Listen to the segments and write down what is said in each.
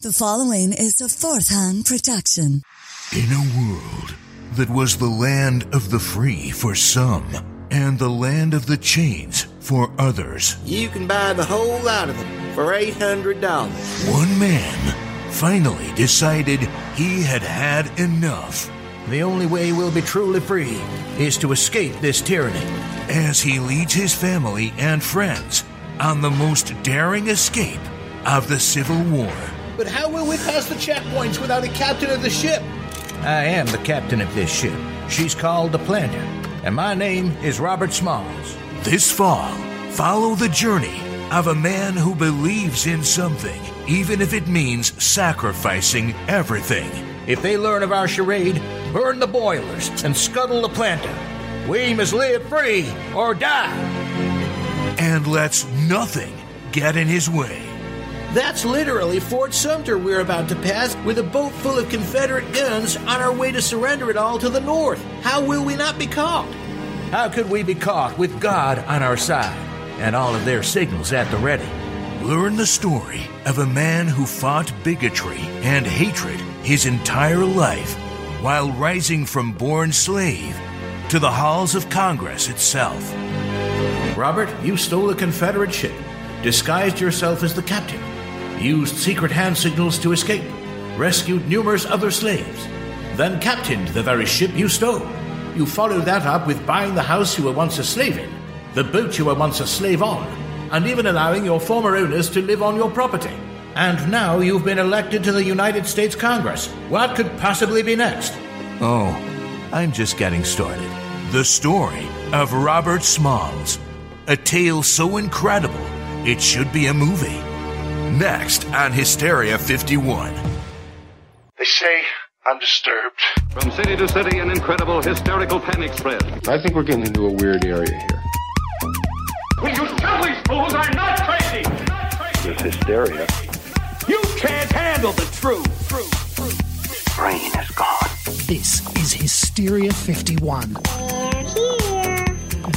The following is a fourth hand production. In a world that was the land of the free for some and the land of the chains for others, You can buy the whole lot of them for $800. one man finally decided he had had enough. The only way we'll be truly free is to escape this tyranny. as he leads his family and friends on the most daring escape of the Civil War. But how will we pass the checkpoints without a captain of the ship? I am the captain of this ship. She's called the Planter, and my name is Robert Smalls. This fall, follow the journey of a man who believes in something, even if it means sacrificing everything. If they learn of our charade, burn the boilers and scuttle the Planter. We must live free or die. And let's nothing get in his way. That's literally Fort Sumter we're about to pass with a boat full of Confederate guns on our way to surrender it all to the North. How will we not be caught? How could we be caught with God on our side and all of their signals at the ready? Learn the story of a man who fought bigotry and hatred his entire life while rising from born slave to the halls of Congress itself. Robert, you stole a Confederate ship, disguised yourself as the captain, used secret hand signals to escape, rescued numerous other slaves, then captained the very ship you stole. You followed that up with buying the house you were once a slave in, the boat you were once a slave on, and even allowing your former owners to live on your property. And now you've been elected to the United States Congress. What could possibly be next? Oh, I'm just getting started. The story of Robert Smalls. A tale so incredible, it should be a movie. Next on Hysteria 51. They say I'm disturbed. From city to city, an incredible hysterical panic spread. I think we're getting into a weird area here. Will you tell these fools I'm not crazy? Not crazy. This hysteria. You can't handle the truth. Brain is gone. This is Hysteria 51.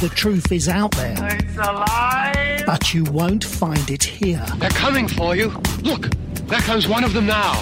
The truth is out there. It's alive. But you won't find it here. They're coming for you. Look, there comes one of them now.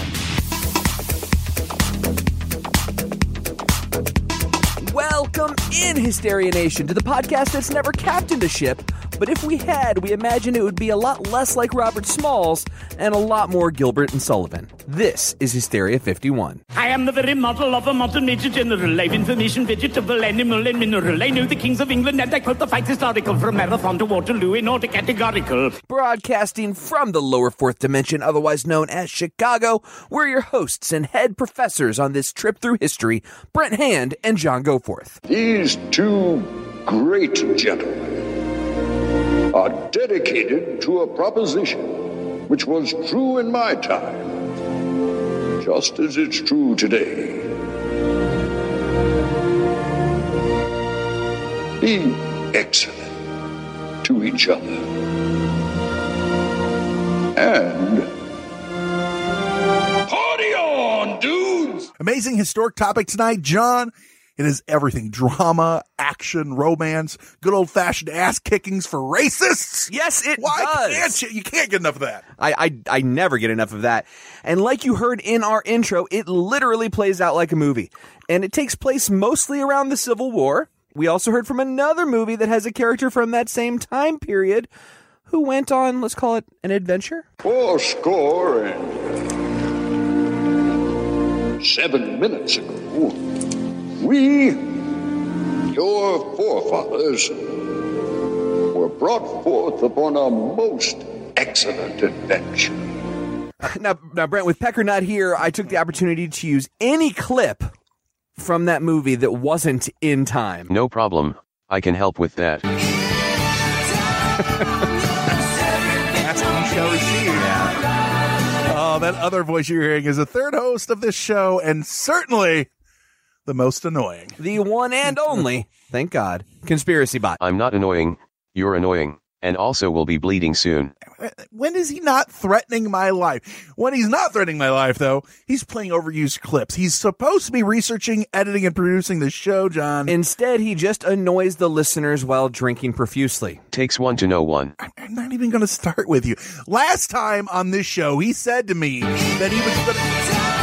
Welcome in, Hysteria Nation, to the podcast that's never captained a ship. But if we had, we imagine it would be a lot less like Robert Smalls and a lot more Gilbert and Sullivan. This is Hysteria 51. I am the very model of a modern major general. Live information, vegetable, animal, and mineral. I know the kings of England, and I quote the fight historical from Marathon to Waterloo in order categorical. Broadcasting from the lower fourth dimension, otherwise known as Chicago, we're your hosts and head professors on this trip through history, Brent Hand and John Goforth. These two great gentlemen are dedicated to a proposition which was true in my time, just as it's true today. Be excellent to each other. And party on, dudes! Amazing historic topic tonight, John. It is everything drama, action, romance, good old fashioned ass kickings for racists. Yes, it Why does. can't you? You can't get enough of that. I, I I never get enough of that. And like you heard in our intro, it literally plays out like a movie. And it takes place mostly around the Civil War. We also heard from another movie that has a character from that same time period who went on, let's call it an adventure. Four score and seven minutes ago, we, your forefathers, were brought forth upon a most excellent adventure. Now, now, Brent, with Pecker not here, I took the opportunity to use any clip from that movie that wasn't in time. No problem. I can help with that. Ask and you shall receive. Oh, that other voice you're hearing is the third host of this show, and certainly the most annoying. The one and only, thank God, Conspiracy Bot. I'm not annoying. You're annoying. And also will be bleeding soon. When is he not threatening my life? When he's not threatening my life, though, he's playing overused clips. He's supposed to be researching, editing, and producing the show, John. Instead, he just annoys the listeners while drinking profusely. Takes one to know one. I'm not even going to start with you. Last time on this show, he said to me that he was going to.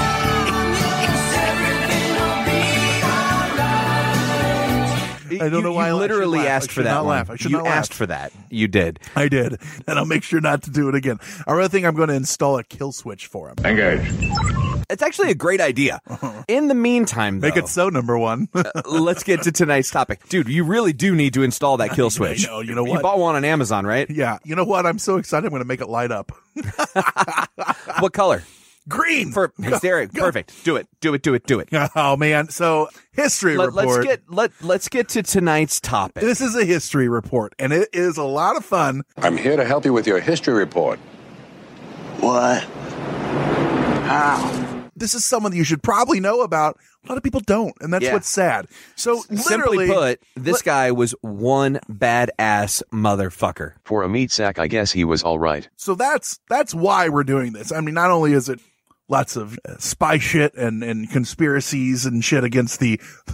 I don't know why I you should literally laugh. I asked for that not one. laugh. I should you not laugh. asked for that. You did. I did, and I'll make sure not to do it again. I really think I'm going to install a kill switch for him. Engage. It's actually a great idea. Uh-huh. In the meantime, Make it so, number one. Uh, let's get to tonight's topic, dude. You really do need to install that kill switch. know, you know what? You bought one on Amazon, right? yeah, you know what? I'm so excited. I'm going to make it light up. What color? Green For hysteria. Perfect. Do it. Do it. Do it. Do it. Oh man! So history Let, report. us get let let's get to tonight's topic. This is a history report, and it is a lot of fun. I'm here to help you with your history report. What? How? This is someone you should probably know about. A lot of people don't, and that's Yeah. what's sad. So, Simply put, this guy was one badass motherfucker. For a meat sack, I guess he was alright. so that's that's why we're doing this. I mean, not only is it lots of spy shit and and conspiracies and shit against the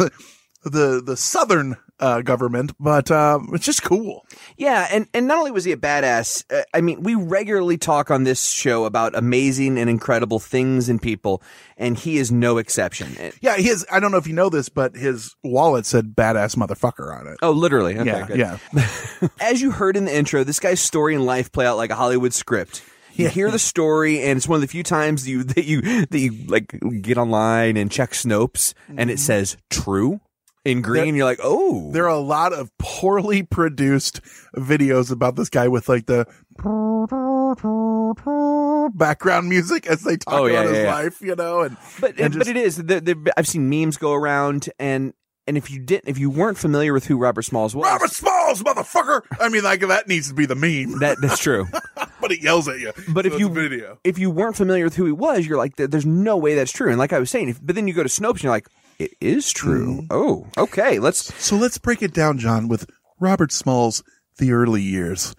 the the southern uh, government, but uh, it's just cool. Yeah, and, and not only was he a badass, uh, I mean, we regularly talk on this show about amazing and incredible things in people, and he is no exception. And- Yeah, his I don't know if you know this, but his wallet said "badass motherfucker" on it. oh, literally. Okay, yeah, good. yeah. As you heard in the intro, this guy's story and life play out like a Hollywood script. You hear the story, and it's one of the few times you that you that you like get online and check Snopes, and it mm-hmm. says true in green. There- you're like, oh, There are a lot of poorly produced videos about this guy with like the background music as they talk Oh, yeah, about his yeah, yeah. life, you know, and But and but just- it is. The, the, I've seen memes go around, and and if you didn't, if you weren't familiar with who Robert Smalls was, Robert Smalls, motherfucker. I mean, like that needs to be the meme, that that's true. but it yells at you. But if you video, if you weren't familiar with who he was, you're like, there's no way that's true. And like I was saying, if, but then you go to Snopes and you're like, it is true. Mm-hmm. Oh, okay. Let's. so let's break it down, John, with Robert Smalls, the early years.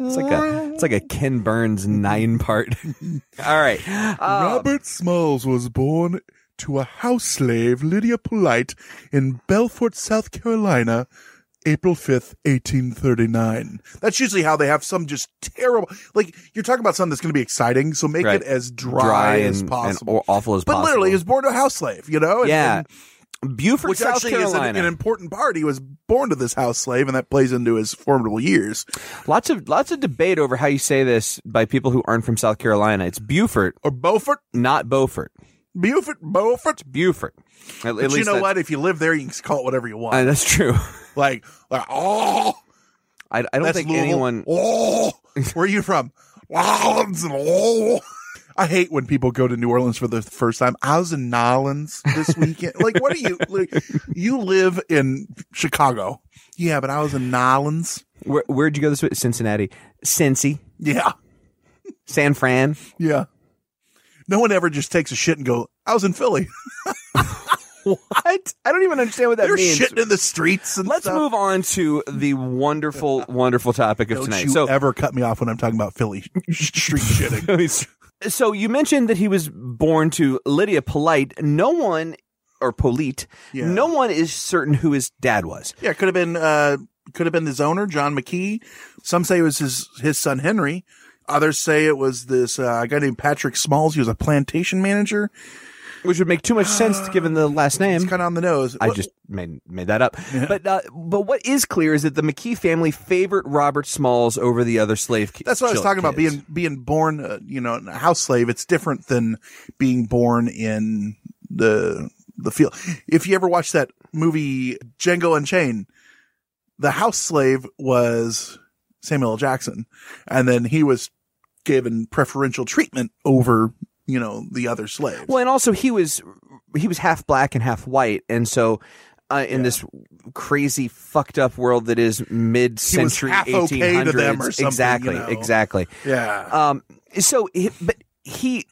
It's like a it's like a Ken Burns nine part. All right. Uh, Robert Smalls was born to a house slave, Lydia Polite, in Beaufort, South Carolina, April 5th, 1839. That's usually how they have some just terrible, like, you're talking about something that's going to be exciting, so make Right. it as dry, dry as and, possible. and awful as but possible. But literally, he was born to a house slave, you know? And- yeah. and- Buford, which South actually Carolina. is an, an important part. He was born to this house slave, and that plays into his formidable years. lots of lots of debate over how you say this by people who aren't from South Carolina. It's Buford, Or Beaufort, not Beaufort. Beaufort, Beaufort. Buford. At, at But you know what? If you live there, you can call it whatever you want. Uh, that's true. like, like, oh, I, I don't That's think Louisville. anyone. Oh, where are you from? Orleans. Oh. I hate when people go to New Orleans for the first time. I was in Nolans this weekend. like, what are you? Like, you live in Chicago. Yeah, but I was in Nolans. Where, where'd you go this week? Cincinnati, Cincy, Yeah, San Fran. yeah. No one ever just takes a shit and go. I was in Philly. What? I don't even understand what that means. They're means. shitting in the streets. And Let's stuff. move on to the wonderful, wonderful topic of Don't tonight. you So, ever cut me off when I'm talking about Philly street shitting? so you mentioned that he was born to Lydia Polite. No one, or Polite, Yeah. no one is certain who his dad was. Yeah, it could have been uh could have been his owner, John McKee. Some say it was his his son Henry. Others say it was this uh, guy named Patrick Smalls. He was a plantation manager. Which would make too much sense given the last name. It's kind of on the nose. I What- just made made that up. But uh, but what is clear is that the McKee family favored Robert Smalls over the other slave. ki- that's what I was chil- talking about. kids. Being being born, uh, you know, a house slave. It's different than being born in the the field. If you ever watch that movie Django Unchained, the house slave was Samuel L. Jackson, and then he was given preferential treatment over you know the other slaves. Well, and also he was he was half black and half white, and so uh, in this crazy fucked up world that is mid century half okay to them or something, exactly, you know. exactly. Yeah. Um. So, but he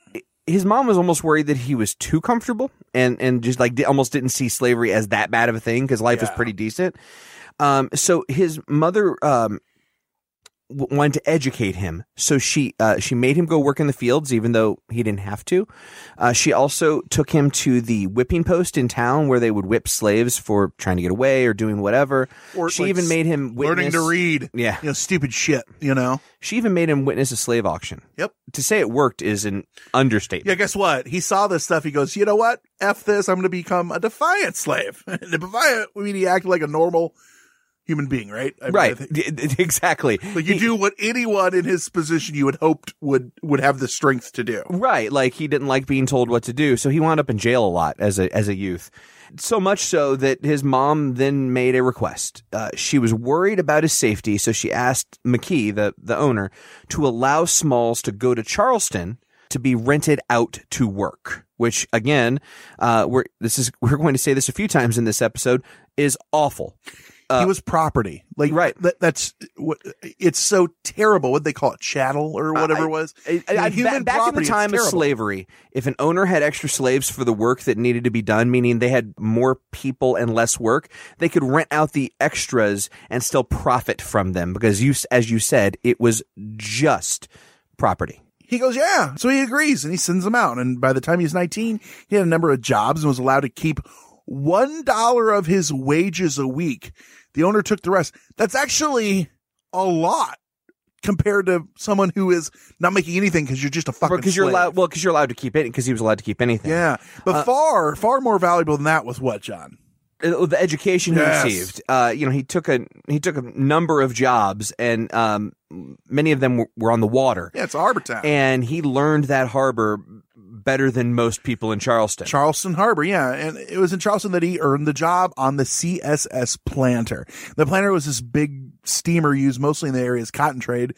his mom was almost worried that he was too comfortable and and just like almost didn't see slavery as that bad of a thing because life was pretty decent. Um, so his mother um, wanted to educate him, so she uh, she made him go work in the fields, even though he didn't have to. Uh, she also took him to the whipping post in town where they would whip slaves for trying to get away or doing whatever. Or, she like, even made him learning to read. Yeah, You know, stupid shit, you know? she even made him witness a slave auction. Yep. To say it worked is an understatement. Yeah, guess what? He saw this stuff. He goes, you know what? F this. I'm going to become a defiant slave. and the defiant, I mean, he acted like a normal human being, right? I mean, right. think- D- d- exactly. Like you do what anyone in his position you would hoped would would have the strength to do. Right, like he didn't like being told what to do, so he wound up in jail a lot as a as a youth. So much so that his mom then made a request. Uh, she was worried about his safety, so she asked McKee, the the owner, to allow Smalls to go to Charleston to be rented out to work. Which again, uh, we're this is we're going to say this a few times in this episode is awful. Uh, he was property. Like right. That, that's what it's so terrible. What they call it, chattel or whatever I- it was. I- I- human back in the time of slavery, if an owner had extra slaves for the work that needed to be done, meaning they had more people and less work, they could rent out the extras and still profit from them because you, as you said, it was just property. He goes, yeah. So he agrees and he sends them out. And by the time he's 19, he had a number of jobs and was allowed to keep one dollar of his wages a week. The owner took the rest. That's actually a lot compared to someone who is not making anything because you're just a fucking Because you're allowed, well, because you're allowed to keep it, because he was allowed to keep anything. Yeah. But Uh, far, far more valuable than that was what, John? uh, the education he Yes. received. Uh, you know, he took a he took a number of jobs, and um, many of them were, were on the water. Yeah, it's a harbor town. and he learned that harbor better than most people in Charleston. Charleston Harbor, yeah. And it was in Charleston that he earned the job on the CSS Planter. The Planter was this big steamer used mostly in the area's cotton trade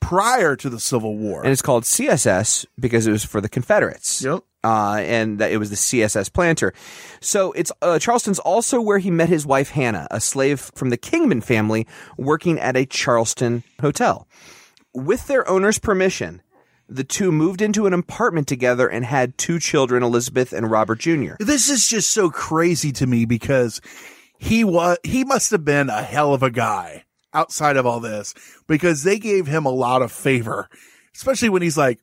prior to the Civil War. and it's called CSS because it was for the Confederates. Yep. Uh, and that it was the CSS Planter. So it's uh, Charleston's also where he met his wife Hannah, a slave from the Kingman family working at a Charleston hotel. With their owner's permission, the two moved into an apartment together and had two children, Elizabeth and Robert Jr. This is just so crazy to me because he was he must have been a hell of a guy outside of all this because they gave him a lot of favor, especially when he's like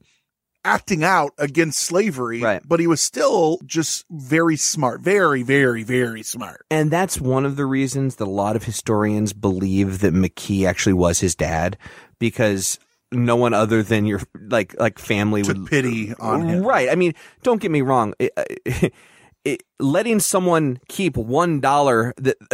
acting out against slavery. Right. But he was still just very smart, very, very, very smart. And that's one of the reasons that a lot of historians believe that McKee actually was his dad because no one other than your like like family would pity on him. Right. I mean, don't get me wrong. It, uh, it, letting someone keep one dollar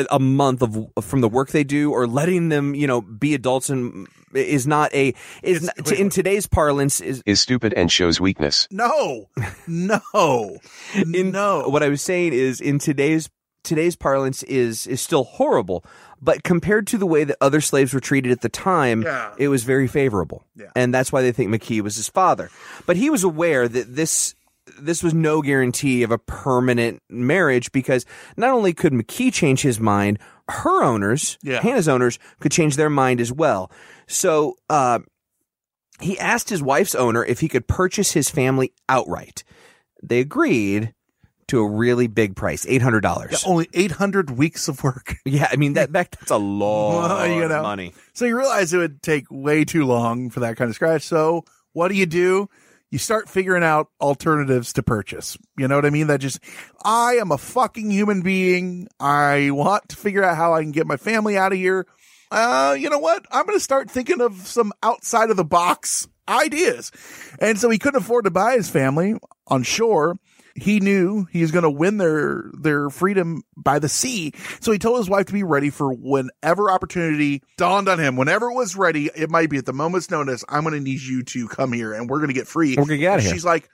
a month of from the work they do, or letting them, you know, be adults and is not a is not, in today's parlance is Is stupid and shows weakness. No, no, no. What I was saying is in today's today's parlance is is still horrible, but compared to the way that other slaves were treated at the time, Yeah. it was very favorable. And that's why they think McKee was his father. But he was aware that this this was no guarantee of a permanent marriage because not only could McKee change his mind, her owners, Yeah. Hannah's owners, could change their mind as well. So uh, he asked his wife's owner if he could purchase his family outright. They agreed to a really big price, eight hundred dollars. Yeah, only 800 weeks of work. Yeah, I mean that, that that's a lot Well, you know. of money. So you realize it would take way too long for that kind of scratch. So what do you do? You start figuring out alternatives to purchase. You know what I mean? That just, I am a fucking human being. I want to figure out how I can get my family out of here. Uh, you know what? I'm going to start thinking of some outside of the box ideas. And so he couldn't afford to buy his family on shore. He knew he was going to win their their freedom by the sea. So he told his wife to be ready for whenever opportunity dawned on him. Whenever it was ready, it might be at the moment's notice. I'm going to need you to come here, and we're going to get free. We're gonna get outta And here. She's like,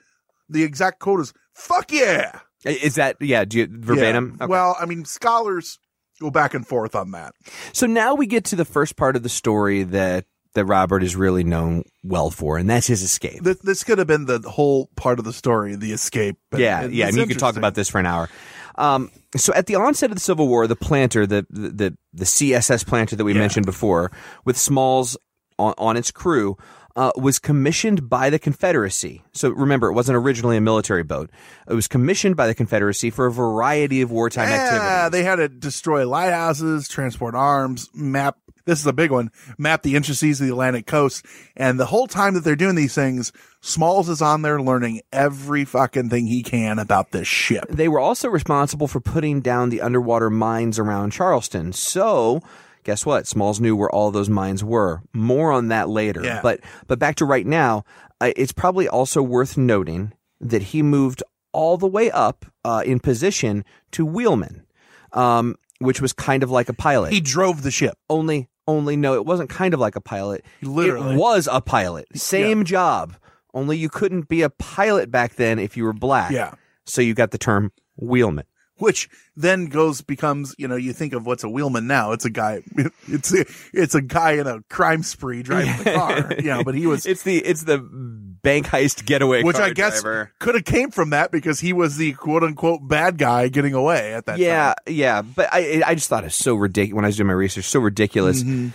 the exact quote is "fuck yeah." Is that yeah? Do you, verbatim? Yeah. Okay. Well, I mean, scholars go back and forth on that. So now we get to the first part of the story that that Robert is really known well for, and that's his escape. This, this could have been the whole part of the story, the escape. And- yeah, and yeah. I mean, you could talk about this for an hour. Um, so at the onset of the Civil War, the planter, the the the, the CSS planter that we mentioned before, with Smalls on, on its crew, uh, was commissioned by the Confederacy. So remember, it wasn't originally a military boat. It was commissioned by the Confederacy for a variety of wartime Yeah, activities. they had to destroy lighthouses, transport arms, map. This is a big one. Map the intricacies of the Atlantic coast. And the whole time that they're doing these things, Smalls is on there learning every fucking thing he can about this ship. They were also responsible for putting down the underwater mines around Charleston. So, guess what? Smalls knew where all those mines were. More on that later. Yeah. But but back to right now, uh, it's probably also worth noting that he moved all the way up uh, in position to wheelman, um, which was kind of like a pilot. He drove the ship. Only only no, it wasn't kind of like a pilot. Literally. it was a pilot. Same job. Only you couldn't be a pilot back then if you were black. Yeah. So you got the term wheelman. Which then goes becomes, you know, you think of what's a wheelman now. It's a guy, it's a, it's a guy in a crime spree driving the car. Yeah, but he was, It's the it's the bank heist getaway which car I guess driver. could have came from that because he was the quote unquote bad guy getting away at that yeah, time. yeah, but I I just thought it's so ridiculous when I was doing my research. So ridiculous. Mm-hmm.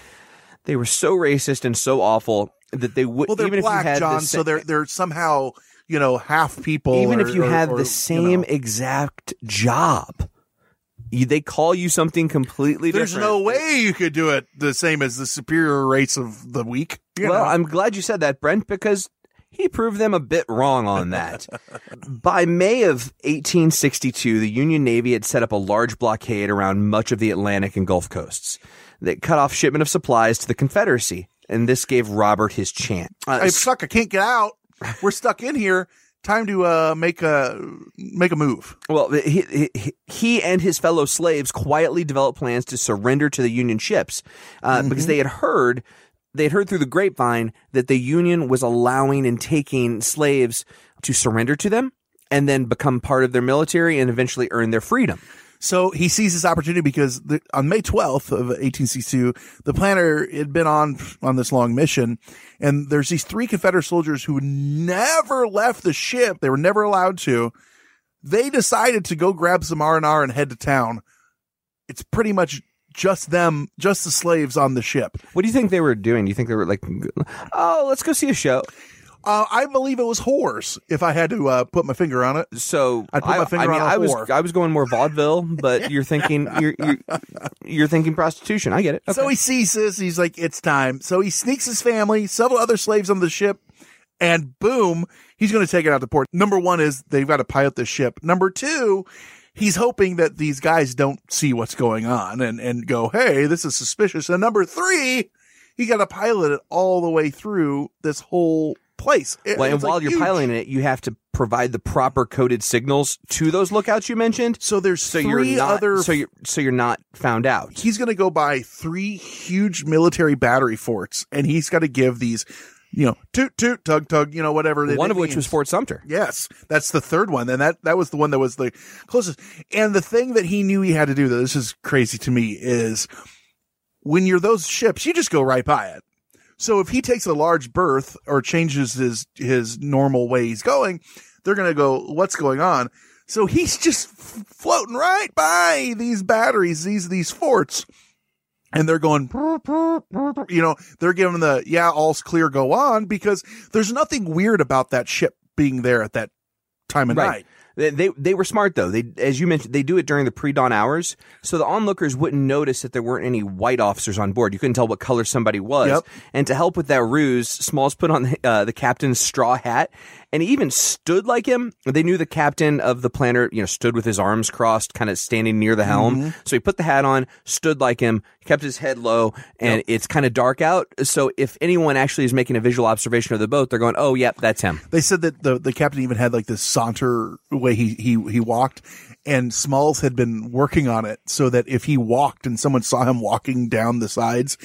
They were so racist and so awful that they would Well, they're even black, if you had John, so they're they're somehow you know half people. even or- if you or- had or, the you same know. exact job, you, they call you something completely different. There's different. no way you could do it the same as the superior race of the week. well, know? I'm glad you said that, Brent, because he proved them a bit wrong on that. By May of 1862, the Union Navy had set up a large blockade around much of the Atlantic and Gulf coasts that cut off shipment of supplies to the Confederacy, and this gave Robert his chance. Uh, I suck. I can't get out. We're stuck in here. Time to uh, make a make a move. Well, he, he, he and his fellow slaves quietly developed plans to surrender to the Union ships uh, Mm-hmm. because they had heard they had heard through the grapevine that the Union was allowing and taking slaves to surrender to them and then become part of their military and eventually earn their freedom. So he sees this opportunity because the, on May 12th of 1862, the Planter had been on on this long mission, and there's these three Confederate soldiers who never left the ship. They were never allowed to. They decided to go grab some R and R and head to town. It's pretty much just them, just the slaves on the ship. What do you think they were doing? Do you think they were like, oh, let's go see a show? Uh, I believe it was whores. If I had to uh, put my finger on it, So I'd put I, my finger I mean, on I was whore. I was going more vaudeville, but you're thinking you're you're, you're thinking prostitution. I get it. So he sees this. He's like, it's time. So he sneaks his family, several other slaves on the ship, and boom, he's going to take it out to port. Number one is they've got to pilot the ship. Number two, he's hoping that these guys don't see what's going on and, and go, hey, this is suspicious. And number three, he got to pilot it all the way through this whole place. It- Well, and while like, you're huge. piloting it, you have to provide the proper coded signals to those lookouts you mentioned. So there's So three you're not other so you're so you're not found out. he's going to go buy three huge military battery forts and he's got to give these, you know, toot toot tug tug, you know, whatever. One of which means. was Fort Sumter. Yes, that's the third one, and that that was the one that was the closest. And the thing that he knew he had to do, though, this is crazy to me, is when you're those ships, you just go right by it. So if he takes a large berth or changes his his normal way he's going, they're gonna go, "What's going on?" So he's just f- floating right by these batteries, these these forts, and they're going, you know, they're giving the yeah, all's clear, go on, because there's nothing weird about that ship being there at that time of night. They, they they were smart though. They as you mentioned, they do it during the pre-dawn hours, so the onlookers wouldn't notice that there weren't any white officers on board. You couldn't tell what color somebody was. Yep. And to help with that ruse, Smalls put on the, uh, the captain's straw hat, and he even stood like him. They knew the captain of the Planter, you know, stood with his arms crossed, kind of standing near the helm. Mm-hmm. So he put the hat on, stood like him, kept his head low, and it's kind of dark out. So if anyone actually is making a visual observation of the boat, they're going, "Oh, yep, that's him." They said that the the captain even had like this saunter way he he he walked, and Smalls had been working on it so that if he walked and someone saw him walking down the sides,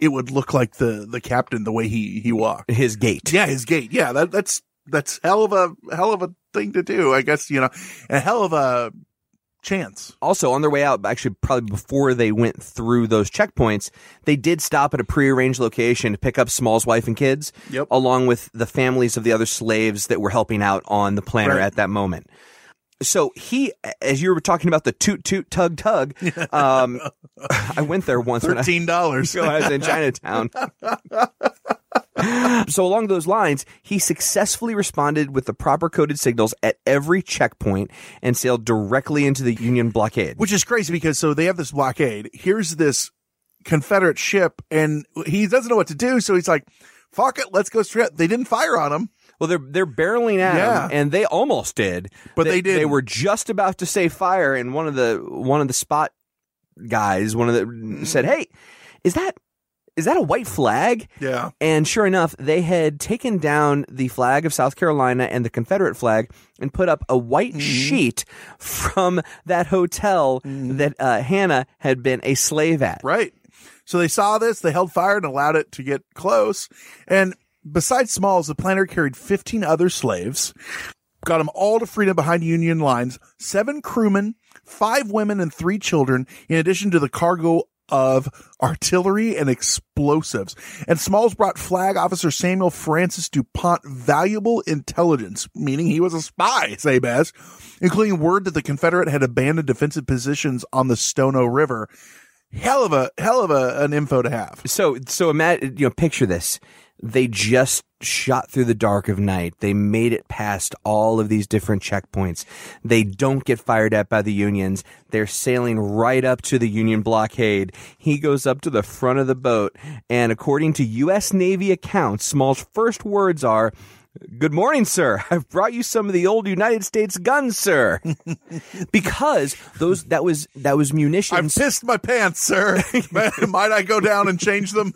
it would look like the the captain the way he he walked. His gait. Yeah, his gait. Yeah, that that's that's hell of a hell of a thing to do. I guess you know, a hell of a chance. also on their way out, actually probably before they went through those checkpoints, they did stop at a prearranged location to pick up Small's wife and kids, Yep. along with the families of the other slaves that were helping out on the Planter Right. at that moment. So he, as you were talking about the toot toot tug tug, um, I went there once I, Thirteen dollars. when I was in Chinatown. so along those lines, he successfully responded with the proper coded signals at every checkpoint and sailed directly into the Union blockade. Which is crazy because so they have this blockade. Here's this Confederate ship and he doesn't know what to do. So he's like, fuck it. Let's go straight. They didn't fire on him. Well, they're they're barreling at Yeah. him, and they almost did, But they They didn't. were just about to say fire, and one of the one of the spot guys, one of the said, "Hey, is that is that a white flag?" Yeah. And sure enough, they had taken down the flag of South Carolina and the Confederate flag and put up a white Mm-hmm. sheet from that hotel that uh, Hannah had been a slave at. Right. So they saw this, they held fire and allowed it to get close. And besides Smalls, the planter carried 15 other slaves, got them all to freedom behind Union lines, seven crewmen, five women, and three children, in addition to the cargo of artillery and explosives. And Smalls brought Flag Officer Samuel Francis DuPont valuable intelligence, meaning he was a spy, say Baz, including word that the Confederate had abandoned defensive positions on the Stono River. Hell of a hell of a an info to have. So so imagine you know picture this. They just shot through the dark of night. They made it past all of these different checkpoints. They don't get fired at by the Unions. They're sailing right up to the Union blockade. He goes up to the front of the boat, and according to U.S. Navy accounts, Small's first words are, Good morning, sir. I've brought you some of the old United States guns, sir. because those that was that was munitions. I've pissed my pants, sir. Might I go down and change them?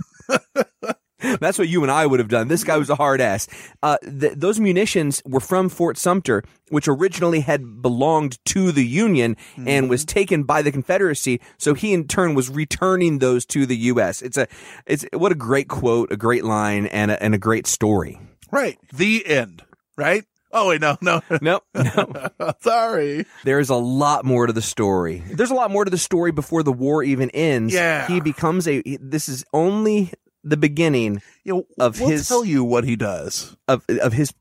That's what you and I would have done. This guy was a hard ass. Uh, th- those munitions were from Fort Sumter, which originally had belonged to the Union and was taken by the Confederacy. So he in turn was returning those to the U.S. It's a, it's what a great quote, a great line, and a, and a great story. Right. The end. Right? Oh wait, no, no. Nope. No. Sorry. There's a lot more to the story. There's a lot more to the story before the war even ends. Yeah. He becomes a. This is only the beginning You know, of we'll his tell you what he does. of of his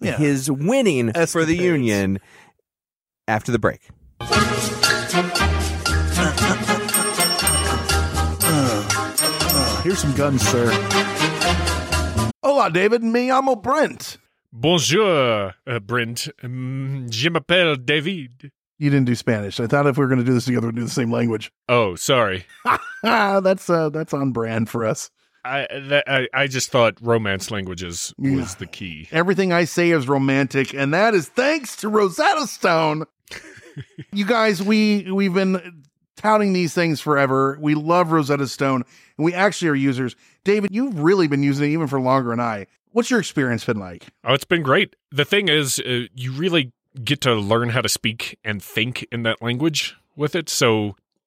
Yeah. his winning for the Union after the break. Here's some guns, sir. Hola, David. Me llamo Brent. Bonjour, uh, Brent. Um, je m'appelle David. You didn't do Spanish. I thought if we were going to do this together, we'd do the same language. Oh, sorry. That's uh, that's on brand for us. I, that, I I just thought romance languages was Yeah. the key. Everything I say is romantic, and that is thanks to Rosetta Stone. you guys, we we've been touting these things forever. We love Rosetta Stone, and we actually are users. David, you've really been using it even for longer than I. What's your experience been like? Oh, it's been great. The thing is, uh, you really get to learn how to speak and think in that language with it. So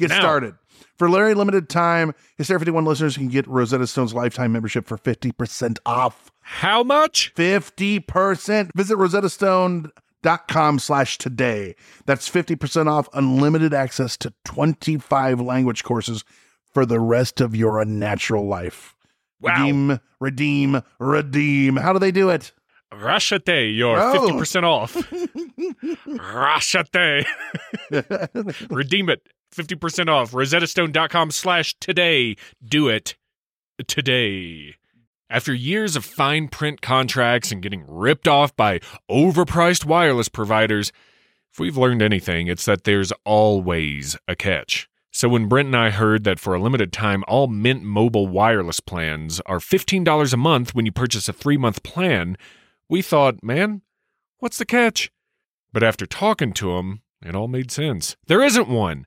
get Now. started. For very limited time, Hysteria 51 listeners can get Rosetta Stone's lifetime membership for 50% off. How much? 50%. Visit rosettastone.com slash today. That's 50% off unlimited access to 25 language courses for the rest of your unnatural life. Wow. Redeem, redeem, redeem. How do they do it? Rashate, you're Oh. 50% off. Rashate. Redeem it 50% off. RosettaStone.com slash today. Do it today. After years of fine print contracts and getting ripped off by overpriced wireless providers, if we've learned anything, it's that there's always a catch. So when Brent and I heard that for a limited time, all Mint Mobile wireless plans are $15 a month when you purchase a three month plan, we thought, man, what's the catch? But after talking to him, it all made sense. There isn't one.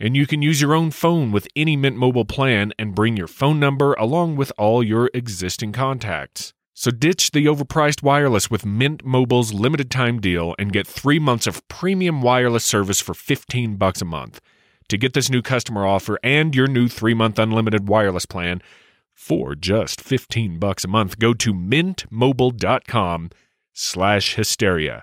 And you can use your own phone with any Mint Mobile plan and bring your phone number along with all your existing contacts. So ditch the overpriced wireless with Mint Mobile's limited time deal and get 3 months of premium wireless service for 15 bucks a month. To get this new customer offer and your new 3-month unlimited wireless plan for just 15 bucks a month, go to mintmobile.com slash hysteria.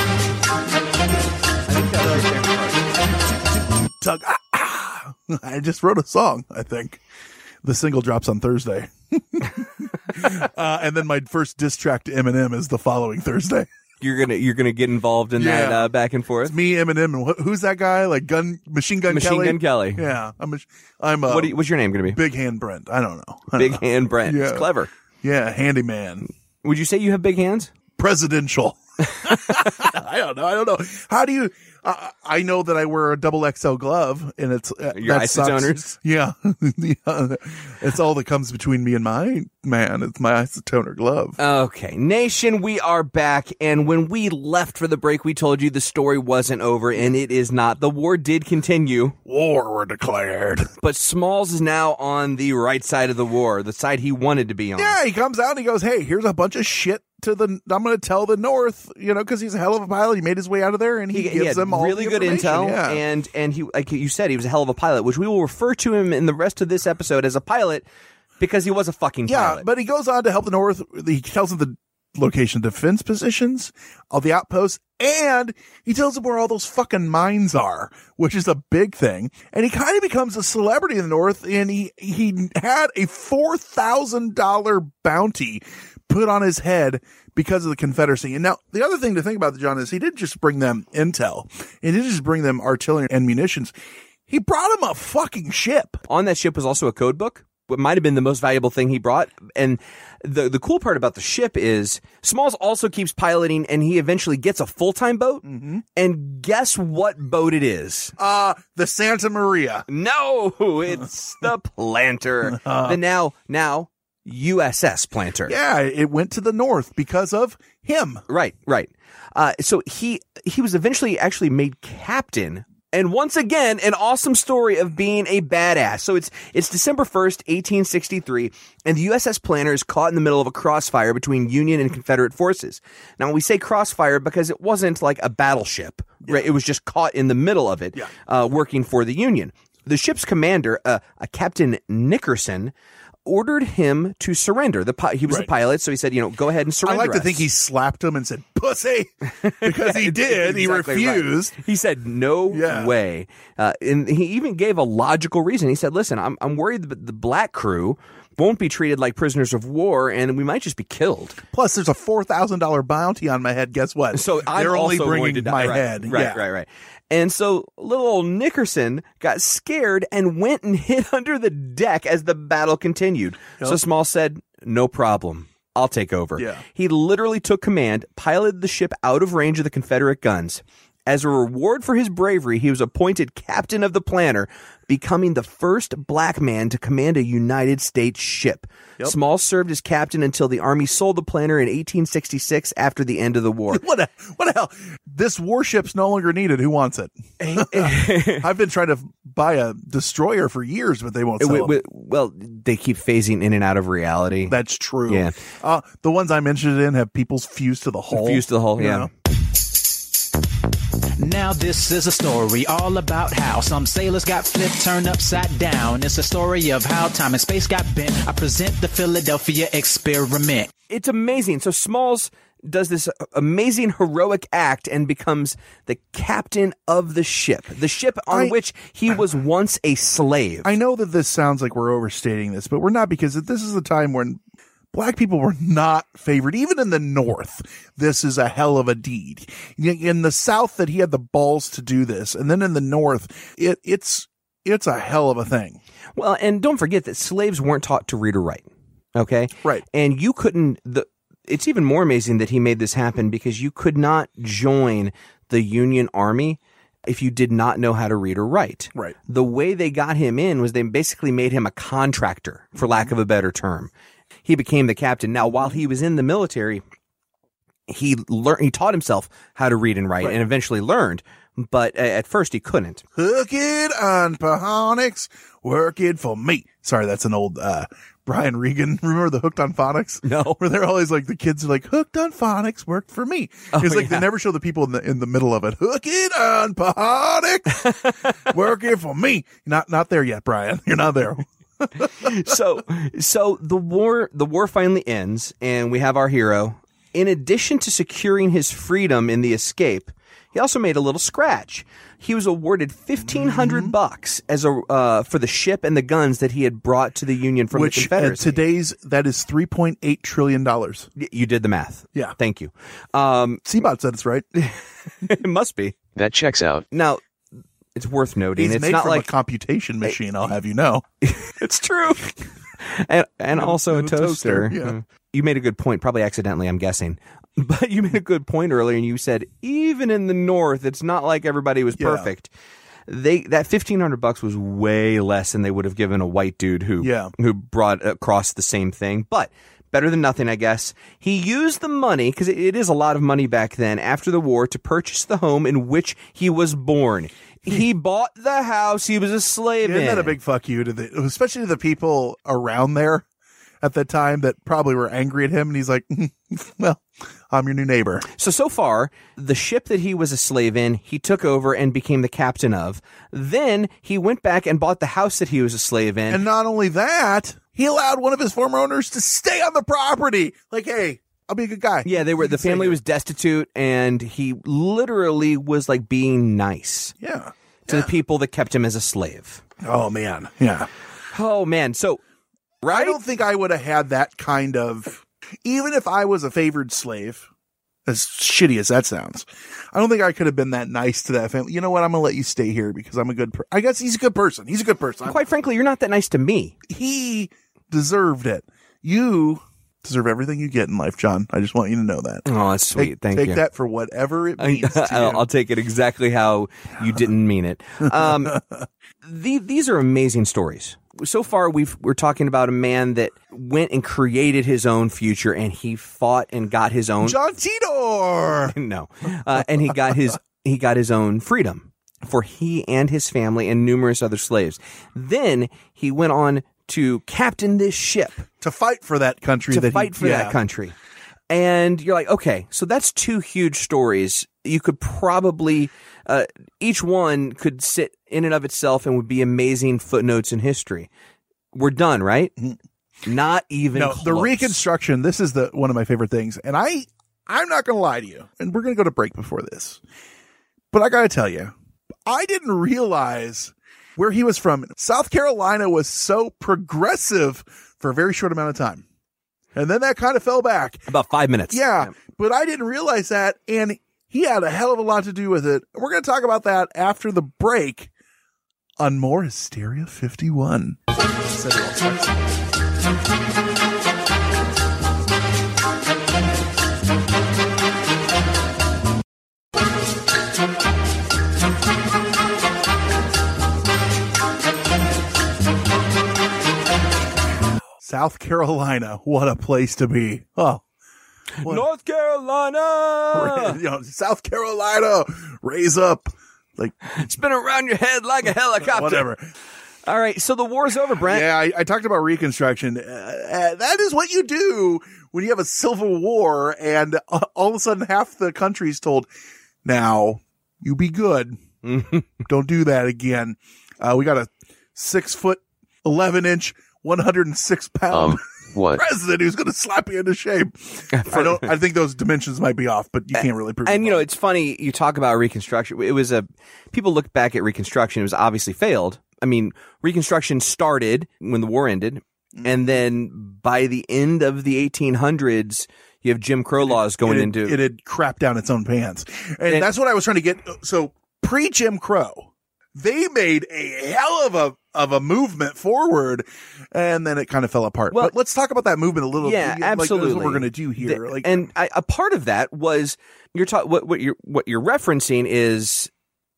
Tug. Ah, ah. I just wrote a song, I think. The single drops on Thursday. uh, and then my first diss track to Eminem is the following Thursday. You're gonna you're gonna get involved in that uh, back and forth. It's me, Eminem, and wh- who's that guy? Like Gun Machine Gun Machine Kelly. Gun Kelly. Yeah, I'm. A, I'm. A, What you, what's your name gonna be? Big Hand Brent. I don't know. I don't Big know. Hand Brent. Yeah. It's Yeah. clever. Yeah, handyman. Would you say you have big hands? Presidential. I don't know. I don't know. How do you? Uh, I know that I wear a double XL glove, and it's uh, Your that isotoners? Yeah, Yeah. it's all that comes between me and my man. It's my isotoner glove. Okay, nation, we are back. And when we left for the break, we told you the story wasn't over, and it is not. The war did continue. War were declared. But Smalls is now on the right side of the war, the side he wanted to be on. Yeah, he comes out and he goes, "Hey, here's a bunch of shit to the. I'm going to tell the North, you know, because he's a hell of a pilot. He made his way out of there, and he, He, gives he had them all really the good intel, Yeah. and and he, like you said, he was a hell of a pilot, which we will refer to him in the rest of this episode as a pilot because he was a fucking yeah, pilot. but he goes on to help the North. He tells them the location of defense positions, all the outposts, and he tells them where all those fucking mines are, which is a big thing. And he kind of becomes a celebrity in the North, and he he had a four thousand dollar bounty put on his head because of the Confederacy. And now the other thing to think about, John, is he didn't just bring them intel, he didn't just bring them artillery and munitions. He brought him a fucking ship. on that ship was also a code book. What might have been the most valuable thing he brought. And the the cool part about the ship is Smalls also keeps piloting, and he eventually gets a full time boat. Mm-hmm. And guess what boat it is? Uh, the Santa Maria. No, it's the Planter, the now now USS Planter. Yeah, it went to the north because of him. Right, right. Uh, so he he was eventually actually made captain. And once again, an awesome story of being a badass. So it's it's December first, eighteen sixty three, and the USS Planter is caught in the middle of a crossfire between Union and Confederate forces. Now we say crossfire because it wasn't like a battleship, right? It was just caught in the middle of it, uh, working for the Union. The ship's commander, uh, a Captain Nickerson, ordered him to surrender. The pi- he was a pilot, so he said, you know, go ahead and surrender." I like to think he slapped him and said, pussy, because he did. he Exactly right. refused. He said, "No Yeah. way," uh, and he even gave a logical reason. He said, "Listen, I'm I'm worried that the black crew won't be treated like prisoners of war, and we might just be killed." Plus, there's a $4,000 bounty on my head. Guess what? So I'm They're only bringing my right, head. Right, yeah. right, right. And so little old Nickerson got scared and went and hid under the deck as the battle continued. So Small said, "No problem." I'll take over. Yeah. He literally took command, piloted the ship out of range of the Confederate guns. As a reward for his bravery, he was appointed captain of the planter becoming the first black man to command a United States ship. Yep. Smalls served as captain until the Army sold the Planter in 1866 after the end of the war. what a what the hell? This warship's no longer needed. Who wants it? I've been trying to buy a destroyer for years, but they won't sell wi- well, they keep phasing in and out of reality. That's true. Yeah. Uh, the ones I'm interested in have people's fused to the hull. Fused to the hull, yeah. know? Now this is a story all about how some sailors got flipped, turned upside down. It's a story of how time and space got bent. I present the Philadelphia experiment. It's amazing. So Smalls does this amazing heroic act and becomes the captain of the ship, the ship on I- which he was once a slave. I know that this sounds like we're overstating this, but we're not because this is the time when black people were not favored. Even in the North, this is a hell of a deed. In the South, that he had the balls to do this, and then in the North, it, it's it's a hell of a thing. Well, and don't forget that slaves weren't taught to read or write. Okay? Right. And you couldn't the it's even more amazing that he made this happen because you could not join the Union Army if you did not know how to read or write. Right. The way they got him in was they basically made him a contractor, for lack of a better term. He became the captain. Now, while he was in the military, he learned he taught himself how to read and write Right. and eventually learned, but uh, at first he couldn't. Hook it on Pahonics, work it for me. Sorry, that's an old uh, Brian Regan. Remember the Hooked on Phonics? No. Where they're always like the kids are like Hooked on Phonics worked for me. Oh, it's like yeah. they never show the people in the in the middle of it. Hook it on Pahonics, work it for me. Not not there yet, Brian. You're not there. so so the war the war finally ends and we have our hero in addition to securing his freedom in the escape he also made a little scratch he was awarded 1500 Mm-hmm. bucks as a uh, for the ship and the guns that he had brought to the union from the Which uh, confederacy today's that is three point eight trillion dollars. Y- you did the math Yeah. thank you um Seabot said it's right. it must be That checks out. now it's worth noting He's it's made not from like a computation machine. I'll have you know. it's true. and and also a toaster. toaster, yeah. Mm. You made a good point, probably accidentally, I'm guessing. But you made a good point earlier, and you said even in the North, it's not like everybody was Yeah. perfect. They that fifteen hundred bucks was way less than they would have given a white dude who Yeah. who brought across the same thing. But better than nothing, I guess. He used the money because it, it is a lot of money back then after the war to purchase the home in which he was born. He bought the house he was a slave Isn't in. that a big fuck you to the, especially to the people around there at that time that probably were angry at him? And he's like, hmm, well, I'm your new neighbor. So, so far, the ship that he was a slave in, he took over and became the captain of. Then he went back and bought the house that he was a slave in. And not only that, he allowed one of his former owners to stay on the property. Like, hey, I'll be a good guy. yeah, they were, the family was destitute and he literally was like being nice Yeah. to the people that kept him as a slave. Oh, man. Yeah. Oh man. So, right? I don't think I would have had that kind of, even if I was a favored slave, as shitty as that sounds, I don't think I could have been that nice to that family. You know what? I'm to let you stay here because I'm a good per- I guess he's a good person. He's a good person. Quite frankly, you're not that nice to me. he deserved it. You deserve everything you get in life, John. I just want you to know that. Oh, that's sweet. Take, Thank take you. Take that for whatever it means. I'll. I'll take it exactly how you didn't mean it. Um, the, these are amazing stories. So far, we've we're talking about a man that went and created his own future, and he fought and got his own. John Titor. no, uh, and he got his he got his own freedom for he and his family and numerous other slaves. Then he went on to captain this ship to fight for that country. to that he- fight for yeah. that country. And you're like, okay, so that's two huge stories. You could probably, uh, each one could sit in and of itself and would be amazing footnotes in history. We're done, right? Not even. No, the reconstruction. This is the one of my favorite things, and I I'm not going to lie to you, and we're going to go to break before this, but I got to tell you, I didn't realize where he was from. South Carolina was so progressive for a very short amount of time, and then that kind of fell back. About five minutes. Yeah, but I didn't realize that, and he had a hell of a lot to do with it. We're going to talk about that after the break on more Hysteria 51. South Carolina. What a place to be. Oh. what- North Carolina. you know, South Carolina, raise up. Like, spin around your head like a helicopter. Whatever. All right, so the war's over, Brent. Yeah, I, I talked about Reconstruction. Uh, uh, that is what you do when you have a civil war and uh, all of a sudden half the country's told, now you be good. Don't do that again. Uh, we got a six foot, 11 inch, 106 pound Um, what? president who's going to slap you into shape. I don't, I think those dimensions might be off, but you can't really prove And you know, it's funny you talk about Reconstruction. It was a people look back at Reconstruction. It was obviously failed. I mean, Reconstruction started when the war ended, Mm-hmm. and then by the end of the 1800s, you have Jim Crow laws going it, into it had crapped down its own pants. And, And- that's what I was trying to get. So pre Jim Crow, they made a hell of a, of a movement forward and then it kind of fell apart. Well- but let's talk about that movement a little bit. yeah, Like, absolutely. what we're going to do here. The- like, and I, a part of that was you're talking what, what you're what you're referencing is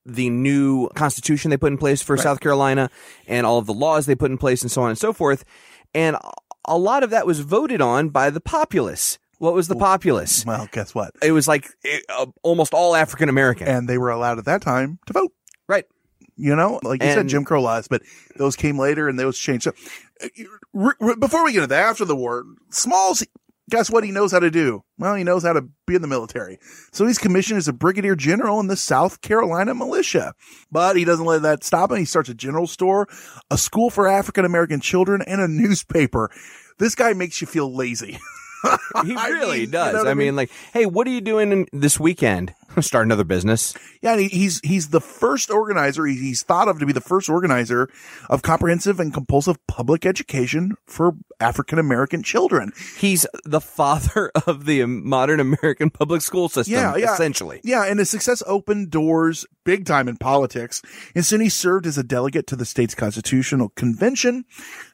the new constitution they put in place for Right. South Carolina and all of the laws they put in place and so on and so forth. And a lot of that was voted on by the populace. What was the populace? well, guess what? It was like eh, uh, almost all African American. And they were allowed at that time to vote. You know, like you said, Jim Crow laws, but those came later and those changed. So, uh, r- r- before we get into that, after the war, Smalls, guess what he knows how to do? Well, he knows how to be in the military. So he's commissioned as a brigadier general in the South Carolina militia. But he doesn't let that stop him. He starts a general store, a school for African American children, and a newspaper. This guy makes you feel lazy. he I really mean, you does. know what I I mean, mean? like, hey, what are you doing in this weekend? Start another business. Yeah, he's he's the first organizer. He's thought of to be the first organizer of comprehensive and compulsive public education for African American children. He's the father of the modern American public school system. Yeah, yeah, essentially. Yeah, and his success opened doors big time in politics. And soon he served as a delegate to the state's constitutional convention.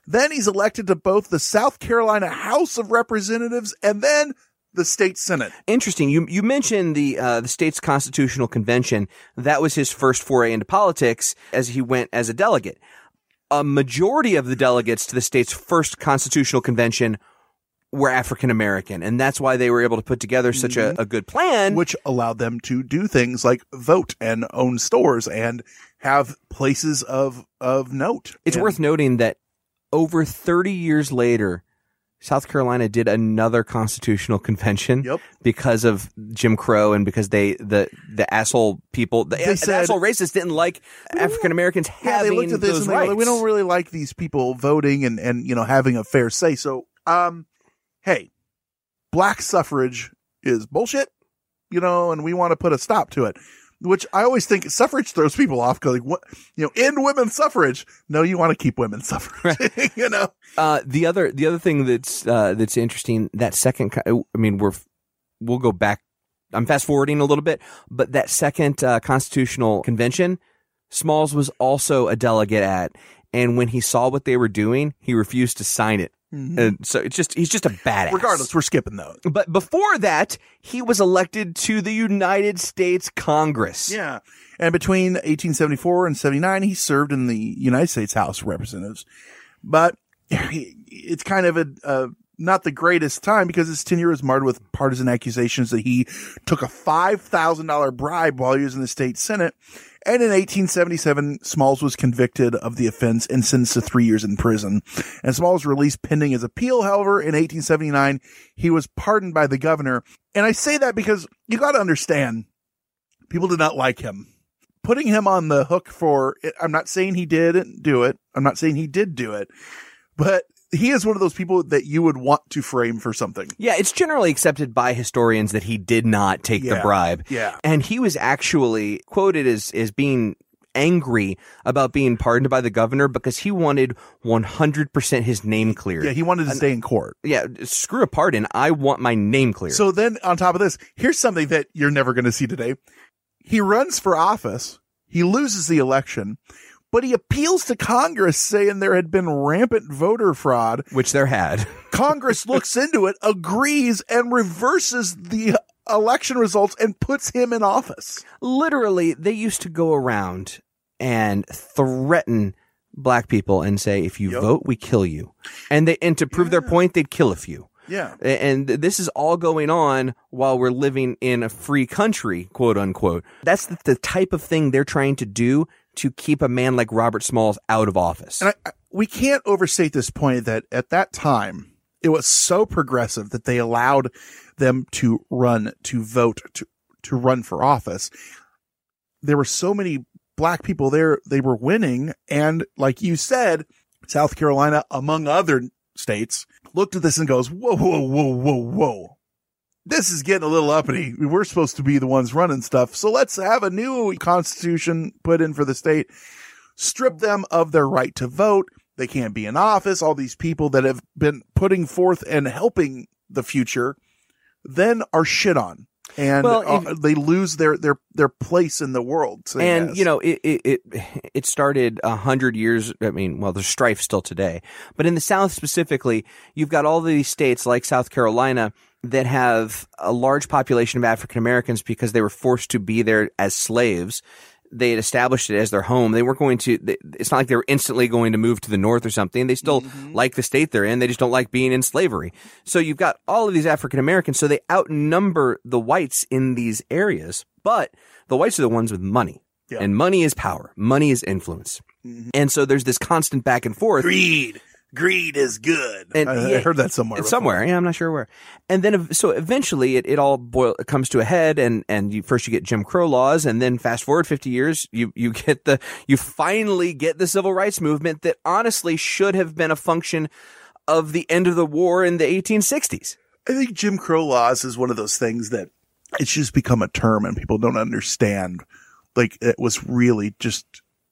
Then he's elected to both the South Carolina House of Representatives and then the state senate. Interesting. You you mentioned the uh, the state's constitutional convention. That was his first foray into politics as he went as a delegate. A majority of the delegates to the state's first constitutional convention were African American, and that's why they were able to put together such a, a good plan. which allowed them to do things like vote and own stores and have places of of note. It's And- worth noting that over 30 years later, South Carolina did another constitutional convention Yep. because of Jim Crow and because they the the asshole people the, They the asshole racists didn't like African Americans yeah, having they looked at this those and rights. like, we don't really like these people voting and and you know having a fair say. So, um, hey, black suffrage is bullshit, you know, and we want to put a stop to it. Which I always think suffrage throws people off because like what you know, end women's suffrage. No, you want to keep women's suffrage. you know, Uh, the other the other thing that's uh, that's interesting that second I mean we're we'll go back I'm fast forwarding a little bit but that second uh, constitutional convention Smalls was also a delegate at and when he saw what they were doing he refused to sign it and so it's just he's just a badass Mm-hmm. regardless, we're skipping those. but before that he was elected to the United States Congress Yeah. And between 1874 and 79, he served in the United States House of Representatives. But it's kind of a, uh, not the greatest time because his tenure was marred with partisan accusations that he took a $5,000 bribe while he was in the state senate. And in 1877, Smalls was convicted of the offense and sentenced to three years in prison. And Smalls released pending his appeal. However, in 1879, he was pardoned by the governor. And I say that because you got to understand, people did not like him. Putting him on the hook for, I'm not saying he didn't do it. I'm not saying he did do it, but he is one of those people that you would want to frame for something. Yeah, it's generally accepted by historians that he did not take the bribe. Yeah. And he was actually quoted as, as being angry about being pardoned by the governor because he wanted 100% his name cleared. Yeah, he wanted to stay in court. Yeah, screw a pardon. I want my name cleared. So then on top of this, here's something that you're never going to see today. He runs for office. He loses the election, but he appeals to Congress saying there had been rampant voter fraud. which there had. Congress looks into it, agrees, and reverses the election results and puts him in office. Literally, they used to go around and threaten black people and say, if you vote, we kill you. And they, and to prove their point, they'd kill a few. Yeah. And this is all going on while we're living in a free country, quote unquote. That's the, the type of thing they're trying to do to keep a man like Robert Smalls out of office. And I, I, we can't overstate this point that at that time, it was so progressive that they allowed them to run, to vote, to, to run for office. There were so many black people there. They were winning. And like you said, South Carolina, among other states, looked at this and goes, whoa, whoa, whoa, whoa, whoa. This is getting a little uppity. We're supposed to be the ones running stuff. So let's have a new constitution put in for the state, strip them of their right to vote. They can't be in office. All these people that have been putting forth and helping the future then are shit on. And Well, uh, they lose their, their, their place in the world. So, and yes. you know it it it, it started a hundred years i mean well there's strife still today but in the south specifically you've got all these states like south carolina that have a large population of african americans because they were forced to be there as slaves they had established it as their home. They weren't going to, they- it's not like they were instantly going to move to the north or something. They still mm-hmm. like the state they're in. They just don't like being in slavery. So you've got all of these African Americans. So they outnumber the whites in these areas, but the whites are the ones with money. And money is power. Money is influence. Mm-hmm. And so there's this constant back and forth. Greed. Greed is good. And I, I heard that somewhere. Somewhere. Yeah, I'm not sure where. And then, so eventually it, it all boil, it comes to a head and, and you, first you get Jim Crow laws and then fast forward 50 years, you, you get the, you finally get the civil rights movement that honestly should have been a function of the end of the war in the 1860s. I think Jim Crow laws is one of those things that it's just become a term and people don't understand. Like it was really just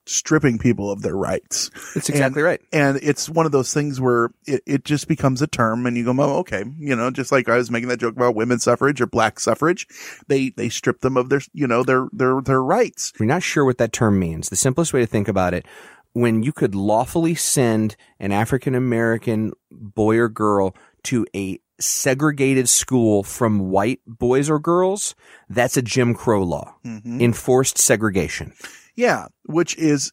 stripping people of their rights. That's exactly And- right. And it's one of those things where it, it just becomes a term and you go, oh, okay. You know, just like I was making that joke about women's suffrage or black suffrage. They, they strip them of their, you know, their, their, their rights. You're not sure what that term means, the simplest way to think about it, when you could lawfully send an African American boy or girl to a segregated school from white boys or girls, that's a Jim Crow law. Mhm. Enforced segregation. Yeah. Which is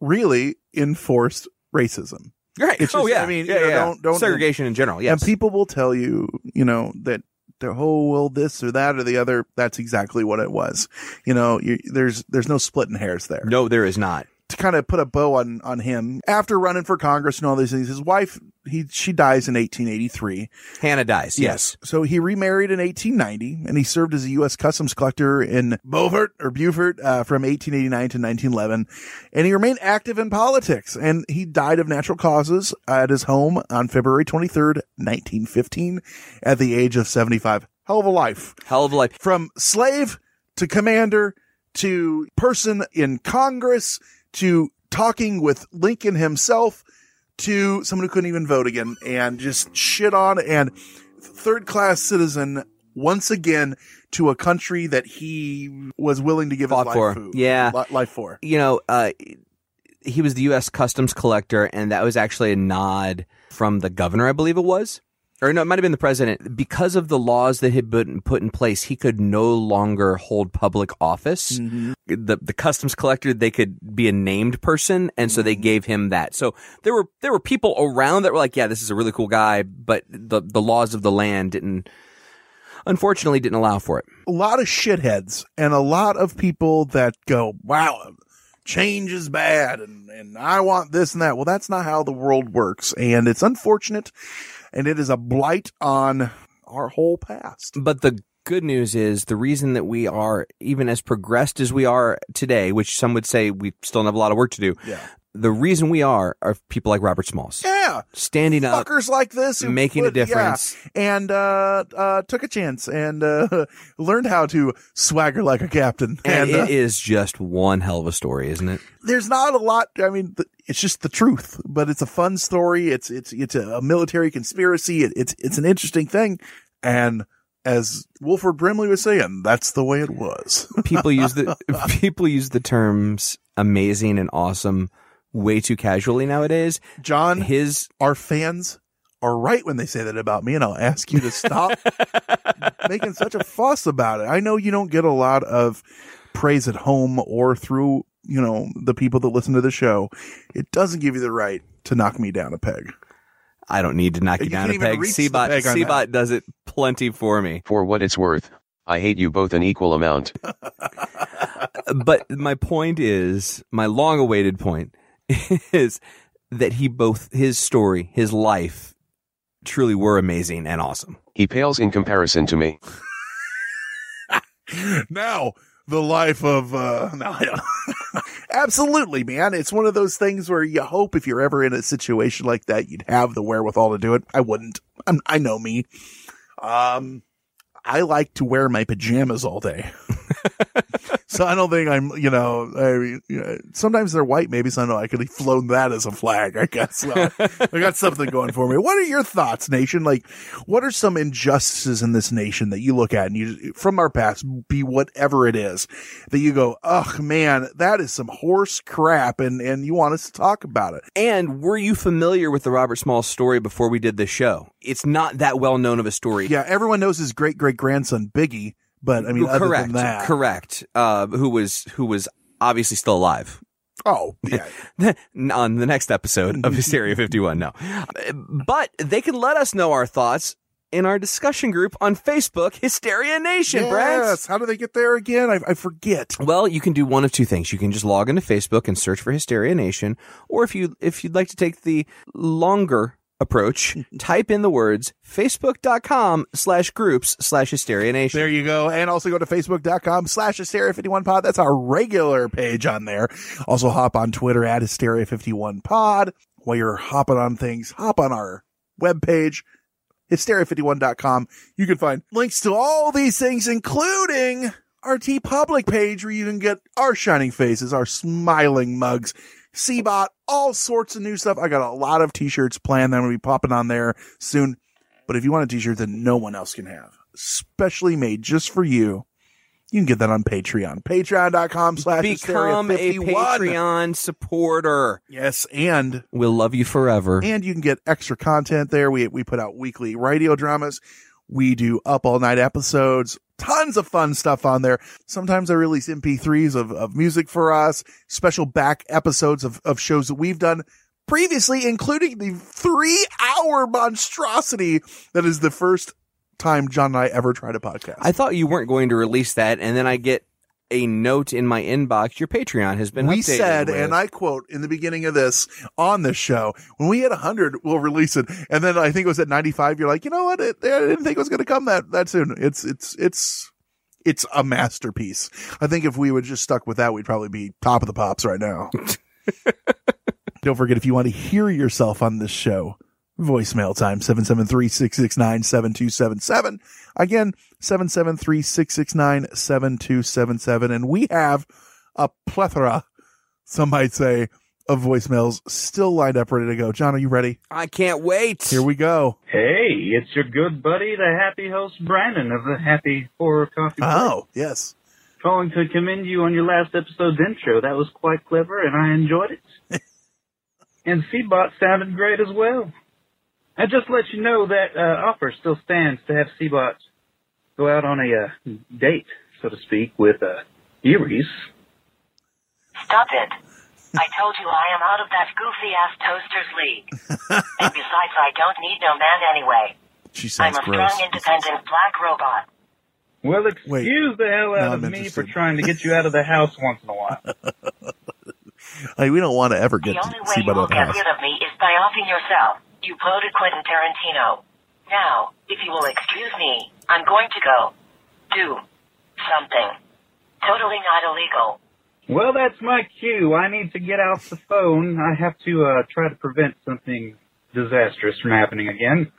really enforced racism. Right. It's oh yeah. I mean, yeah, you know, yeah. don't, don't segregation in general. Yes. And people will tell you, you know, that the oh well this or that or the other. That's exactly what it was. You know, you, there's there's no splitting hairs there. no, there is not. To kind of put a bow on on him after running for Congress and all these things, his wife he she dies in 1883. Hannah dies. Yes. So he remarried in 1890 and he served as a U.S. customs collector in Beaufort or Beaufort uh, from 1889 to 1911. And he remained active in politics and he died of natural causes at his home on February 23rd, 1915 at the age of 75. Hell of a life. Hell of a life. From slave to commander to person in Congress to talking with Lincoln himself to someone who couldn't even vote again and just shit on and third class citizen once again to a country that he was willing to give his life for. food- Yeah. li- life for. You know, uh, he was the U.S. Customs collector, and that was actually a nod from the governor, I believe it was. Or no, it might have been the president. Because of the laws that had been put in place, he could no longer hold public office. Mm-hmm. The the customs collector, they could be a named person, and so they mm-hmm. gave him that. So there were there were people around that were like, "Yeah, this is a really cool guy," but the the laws of the land didn't, unfortunately, didn't allow for it. A lot of shitheads and a lot of people that go, wow, change is bad and, and I want this and that. Well, that's not how the world works. And it's unfortunate and it is a blight on our whole past. But the good news is the reason that we are even as progressed as we are today, which some would say we still have a lot of work to do. Yeah. The reason we are are people like Robert Smalls. Yeah. Standing up, Fuckers like this who making a put- yeah, difference. and uh, uh, took a chance and uh, learned how to swagger like a captain. And, uh, it is just one hell of a story, isn't it? there's not a lot. I mean, it's just the truth, but it's a fun story. It's it's it's a military conspiracy. It, it's it's an interesting thing, and as Wilford Brimley was saying, that's the way it was. People use the people use the terms amazing and awesome way too casually nowadays. John, his our fans are right when they say that about me, and I'll ask you to stop making such a fuss about it. I know you don't get a lot of praise at home or through you know, the people that listen to the show, it doesn't give you the right to knock me down a peg. I don't need to knock you, You down a peg. reach the Seabot, peg Seabot does it plenty for me. For what it's worth, I hate you both an equal amount. but my point is, my long awaited point is that he both, his story, his life truly were amazing and awesome. He pales in comparison to me. now the life of uh no I don't absolutely man. It's one of those things where you hope if you're ever in a situation like that you'd have the wherewithal to do it. I wouldn't. I'm, i know me. Um i like to wear my pajamas all day so i don't think i'm you know I, sometimes they're white maybe so i know i could have flown that as a flag i guess So, i got something going for me what are your thoughts nation like what are some injustices in this nation that you look at and you from our past be whatever it is that you go ugh man that is some horse crap and and you want us to talk about it And were you familiar with the Robert Small story before we did this show? It's not that well known of a story. yeah everyone knows his great great grandson biggie but i mean other correct, than that correct. Uh, who was who was obviously still alive. oh yeah on the next episode of Hysteria 51. No. But they can let us know our thoughts in our discussion group on Facebook, Hysteria Nation, yes how do they get there again I, I forget Well, you can do one of two things. You can just log into Facebook and search for Hysteria Nation, or if you if you'd like to take the longer approach, mm-hmm. type in the words facebook.com slash groups slash hysteria nation. There you go. And also go to facebook.com slash hysteria51pod. That's our regular page on there. Also hop on Twitter at hysteria51pod. While you're hopping on things, hop on our webpage, hysteria51.com. You can find links to all these things, including our TeePublic page where you can get our shining faces, our smiling mugs, Cbot, all sorts of new stuff. I got a lot of t-shirts planned that I'm going to be popping on there soon. But if you want a t-shirt that no one else can have, specially made just for you, you can get that on Patreon. Patreon.com slash Become a hysteria51. Patreon supporter. Yes, and We'll love you forever. and you can get extra content there. We we put out weekly radio dramas. We do up all night episodes. Tons of fun stuff on there. Sometimes I release MP3s of, of music for us, special back episodes of, of shows that we've done previously, including the three hour monstrosity that is the first time John and I ever tried a podcast. I thought you weren't going to release that, and then I get a note in my inbox. Your Patreon has been we said, with- and I quote in the beginning of this on this show, when we hit 100, we'll release it. And then I think it was at 95. You're like, you know what? It, I didn't think it was going to come that, that soon. It's, it's, it's, it's a masterpiece. I think if we would just stuck with that, we'd probably be top of the pops right now. Don't forget, if you want to hear yourself on this show, voicemail time 773-669-7277. Again, 773-669-7277. And we have a plethora, some might say, of voicemails still lined up ready to go. John, are you ready? I can't wait. Here we go. Hey, it's your good buddy, the happy host Brandon of the Happy Horror Coffee. Break. Oh, yes. Calling to commend you on your last episode's intro. That was quite clever, and I enjoyed it. and Seabot sounded great as well. I just let you know that uh, offer still stands to have Seabot go out on a uh, date, so to speak, with uh, Eries. Stop it. I told you I am out of that goofy ass toasters league. and besides, I don't need no man anyway. She I'm a gross. strong, independent black robot. Well, excuse the hell Now out I'm of me interested. for trying to get you out of the house once in a while. Like, we don't want to ever get The to only way see you will the get house. rid of me is by offing yourself. You bloated Quentin Tarantino. Now, if you will excuse me, I'm going to go do something. Totally not illegal. Well, that's my cue. I need to get off the phone. I have to uh, try to prevent something disastrous from happening again.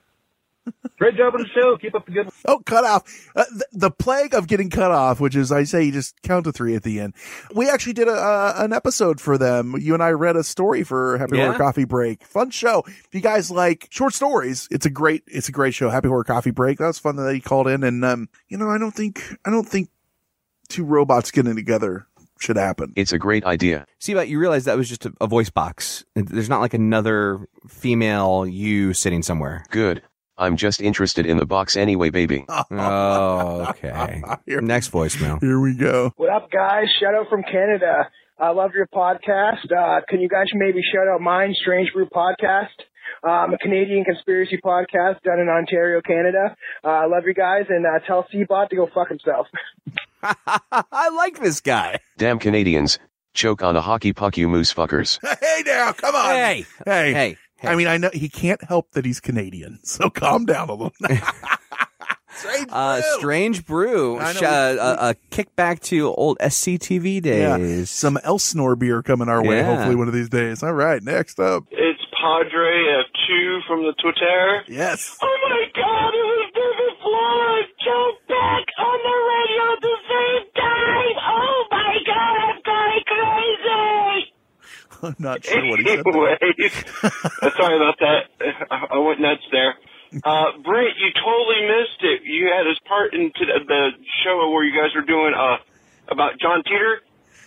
Great job on the show. Keep up the good. Oh, cut off. Uh, the, the plague of getting cut off, which is, I say, you just count to three at the end. We actually did a, uh, an episode for them. You and I read a story for Happy Yeah. Horror Coffee Break. Fun show. If you guys like short stories, it's a great, it's a great show. Happy Horror Coffee Break. That was fun that he called in. And, um, you know, I don't think, I don't think two robots getting together should happen. It's a great idea. See, but you realize that was just a, a voice box. There's not like another female you sitting somewhere. Good. I'm just interested in the box anyway, baby. Oh, okay. Next voicemail. Here we go. What up, guys? Shout out from Canada. I love your podcast. Uh, can you guys maybe shout out mine, Strange Brew Podcast? Um, a Canadian conspiracy podcast done in Ontario, Canada. Uh, I love you guys, and uh, tell Seabot to go fuck himself. I like this guy. Damn Canadians, choke on a hockey puck you moose fuckers. Hey now, come on. Hey, hey, hey, I mean, I know he can't help that he's Canadian, so calm down a little. Uh, Strange Brew, I know sh- uh, a, a kickback to old SCTV yeah, days. some Elsinore beer coming our way. Yeah. Hopefully, one of these days. All right, next up. It's Padre of two from the Twitter. Yes. Oh my god, it was David Flora Joe back on the radio I'm not sure what he said. Anyways, sorry about that. I, I went nuts there. Uh, Brent, you totally missed it. You had his part into the, the show where you guys were doing uh about John Teeter,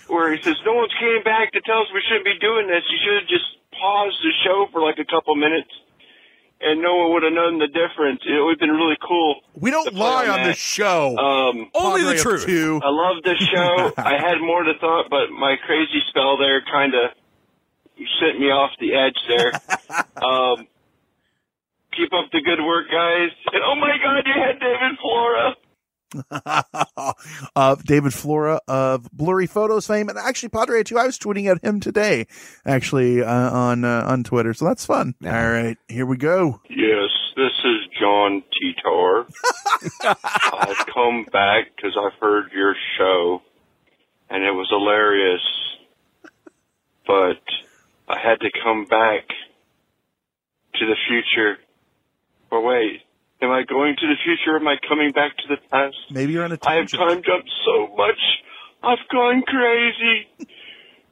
where he says no one's came back to tell us we shouldn't be doing this. You should have just paused the show for like a couple minutes, and no one would have known the difference. It would have been really cool. We don't lie on that. this show. Um, Only the Padre of truth. I love this show. I had more to thought, but my crazy spell there kind of sent me off the edge there. um, keep up the good work, guys. And oh my God, you had David Flora. uh, David Flora of Blurry Photos fame, and actually Padre too. I was tweeting at him today, actually uh, on uh, on Twitter, so that's fun. All right, here we go. Yes, this is John Titor. I've come back because I've heard your show, and it was hilarious. But I had to come back to the future. Or wait, am I going to the future? Or am I coming back to the past? Maybe you're on a I have time jumped so much. I've gone crazy.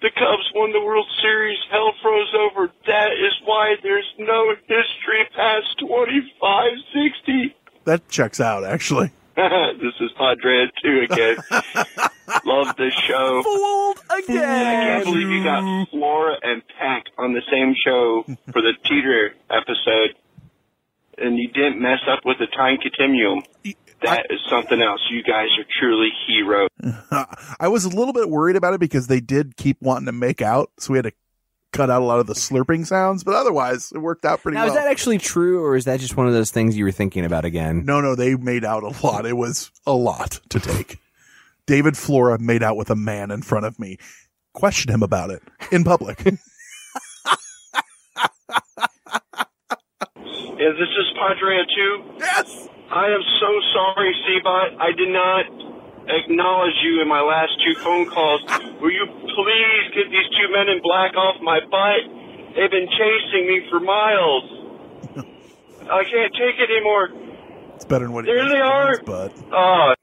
The Cubs won the World Series. Hell froze over. That is why there's no history past 2560. That checks out, actually. this is Padre 2 again. Love this show. Fooled again. I can't believe you got Flora and Peck on the same show for the Teeter episode, and you didn't mess up with the time continuum. That is something else. You guys are truly heroes. I was a little bit worried about it because they did keep wanting to make out, so we had to cut out a lot of the slurping sounds, but otherwise it worked out pretty Now, well. is that actually true, or is that just one of those things you were thinking about again? No, no, they made out a lot. It was a lot to take. David Flora made out with a man in front of me. Question him about it in public. Is this is Padre 2? Yes! I am so sorry, Seabot. I did not acknowledge you in my last two phone calls. Will you please get these two men in black off my butt? They've been chasing me for miles. I can't take it anymore. It's better than what he There they are. his butt. Oh,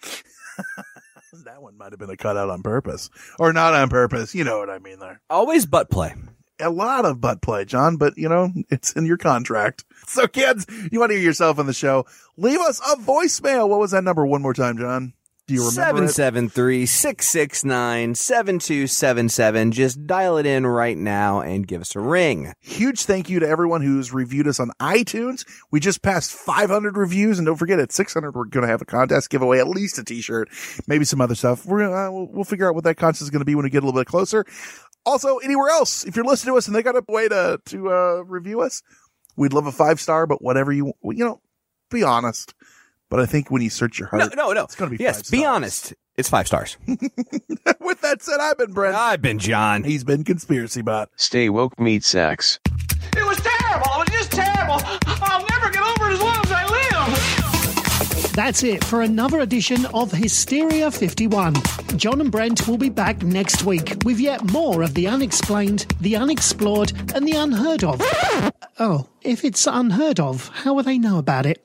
That one might have been a cutout on purpose. Or not on purpose. You know what I mean there. Always butt play. A lot of butt play, John, but you know, it's in your contract. So kids, you want to hear yourself on the show, leave us a voicemail. What was that number one more time, John? Do you remember 773 669 7277. Just dial it in right now and give us a ring. Huge thank you to everyone who's reviewed us on iTunes. We just passed 500 reviews, and don't forget at 600 we're going to have a contest, give away at least a T-shirt, maybe some other stuff. We're, uh, we'll, we'll figure out what that contest is going to be when we get a little bit closer. Also, anywhere else, if you're listening to us and they got a way to to uh, review us, we'd love a five star. But whatever you you know, be honest. But I think when you search your heart, No, no, no. it's going to be Yes, five be stars. honest. It's five stars. With that said, I've been Brent. I've been John. He's been conspiracy bot. Stay woke, meat sacks. It was terrible. It was just terrible. I'll never get over it as long as I live. That's it for another edition of Hysteria 51. John and Brent will be back next week with yet more of the unexplained, the unexplored, and the unheard of. Oh, if it's unheard of, how will they know about it?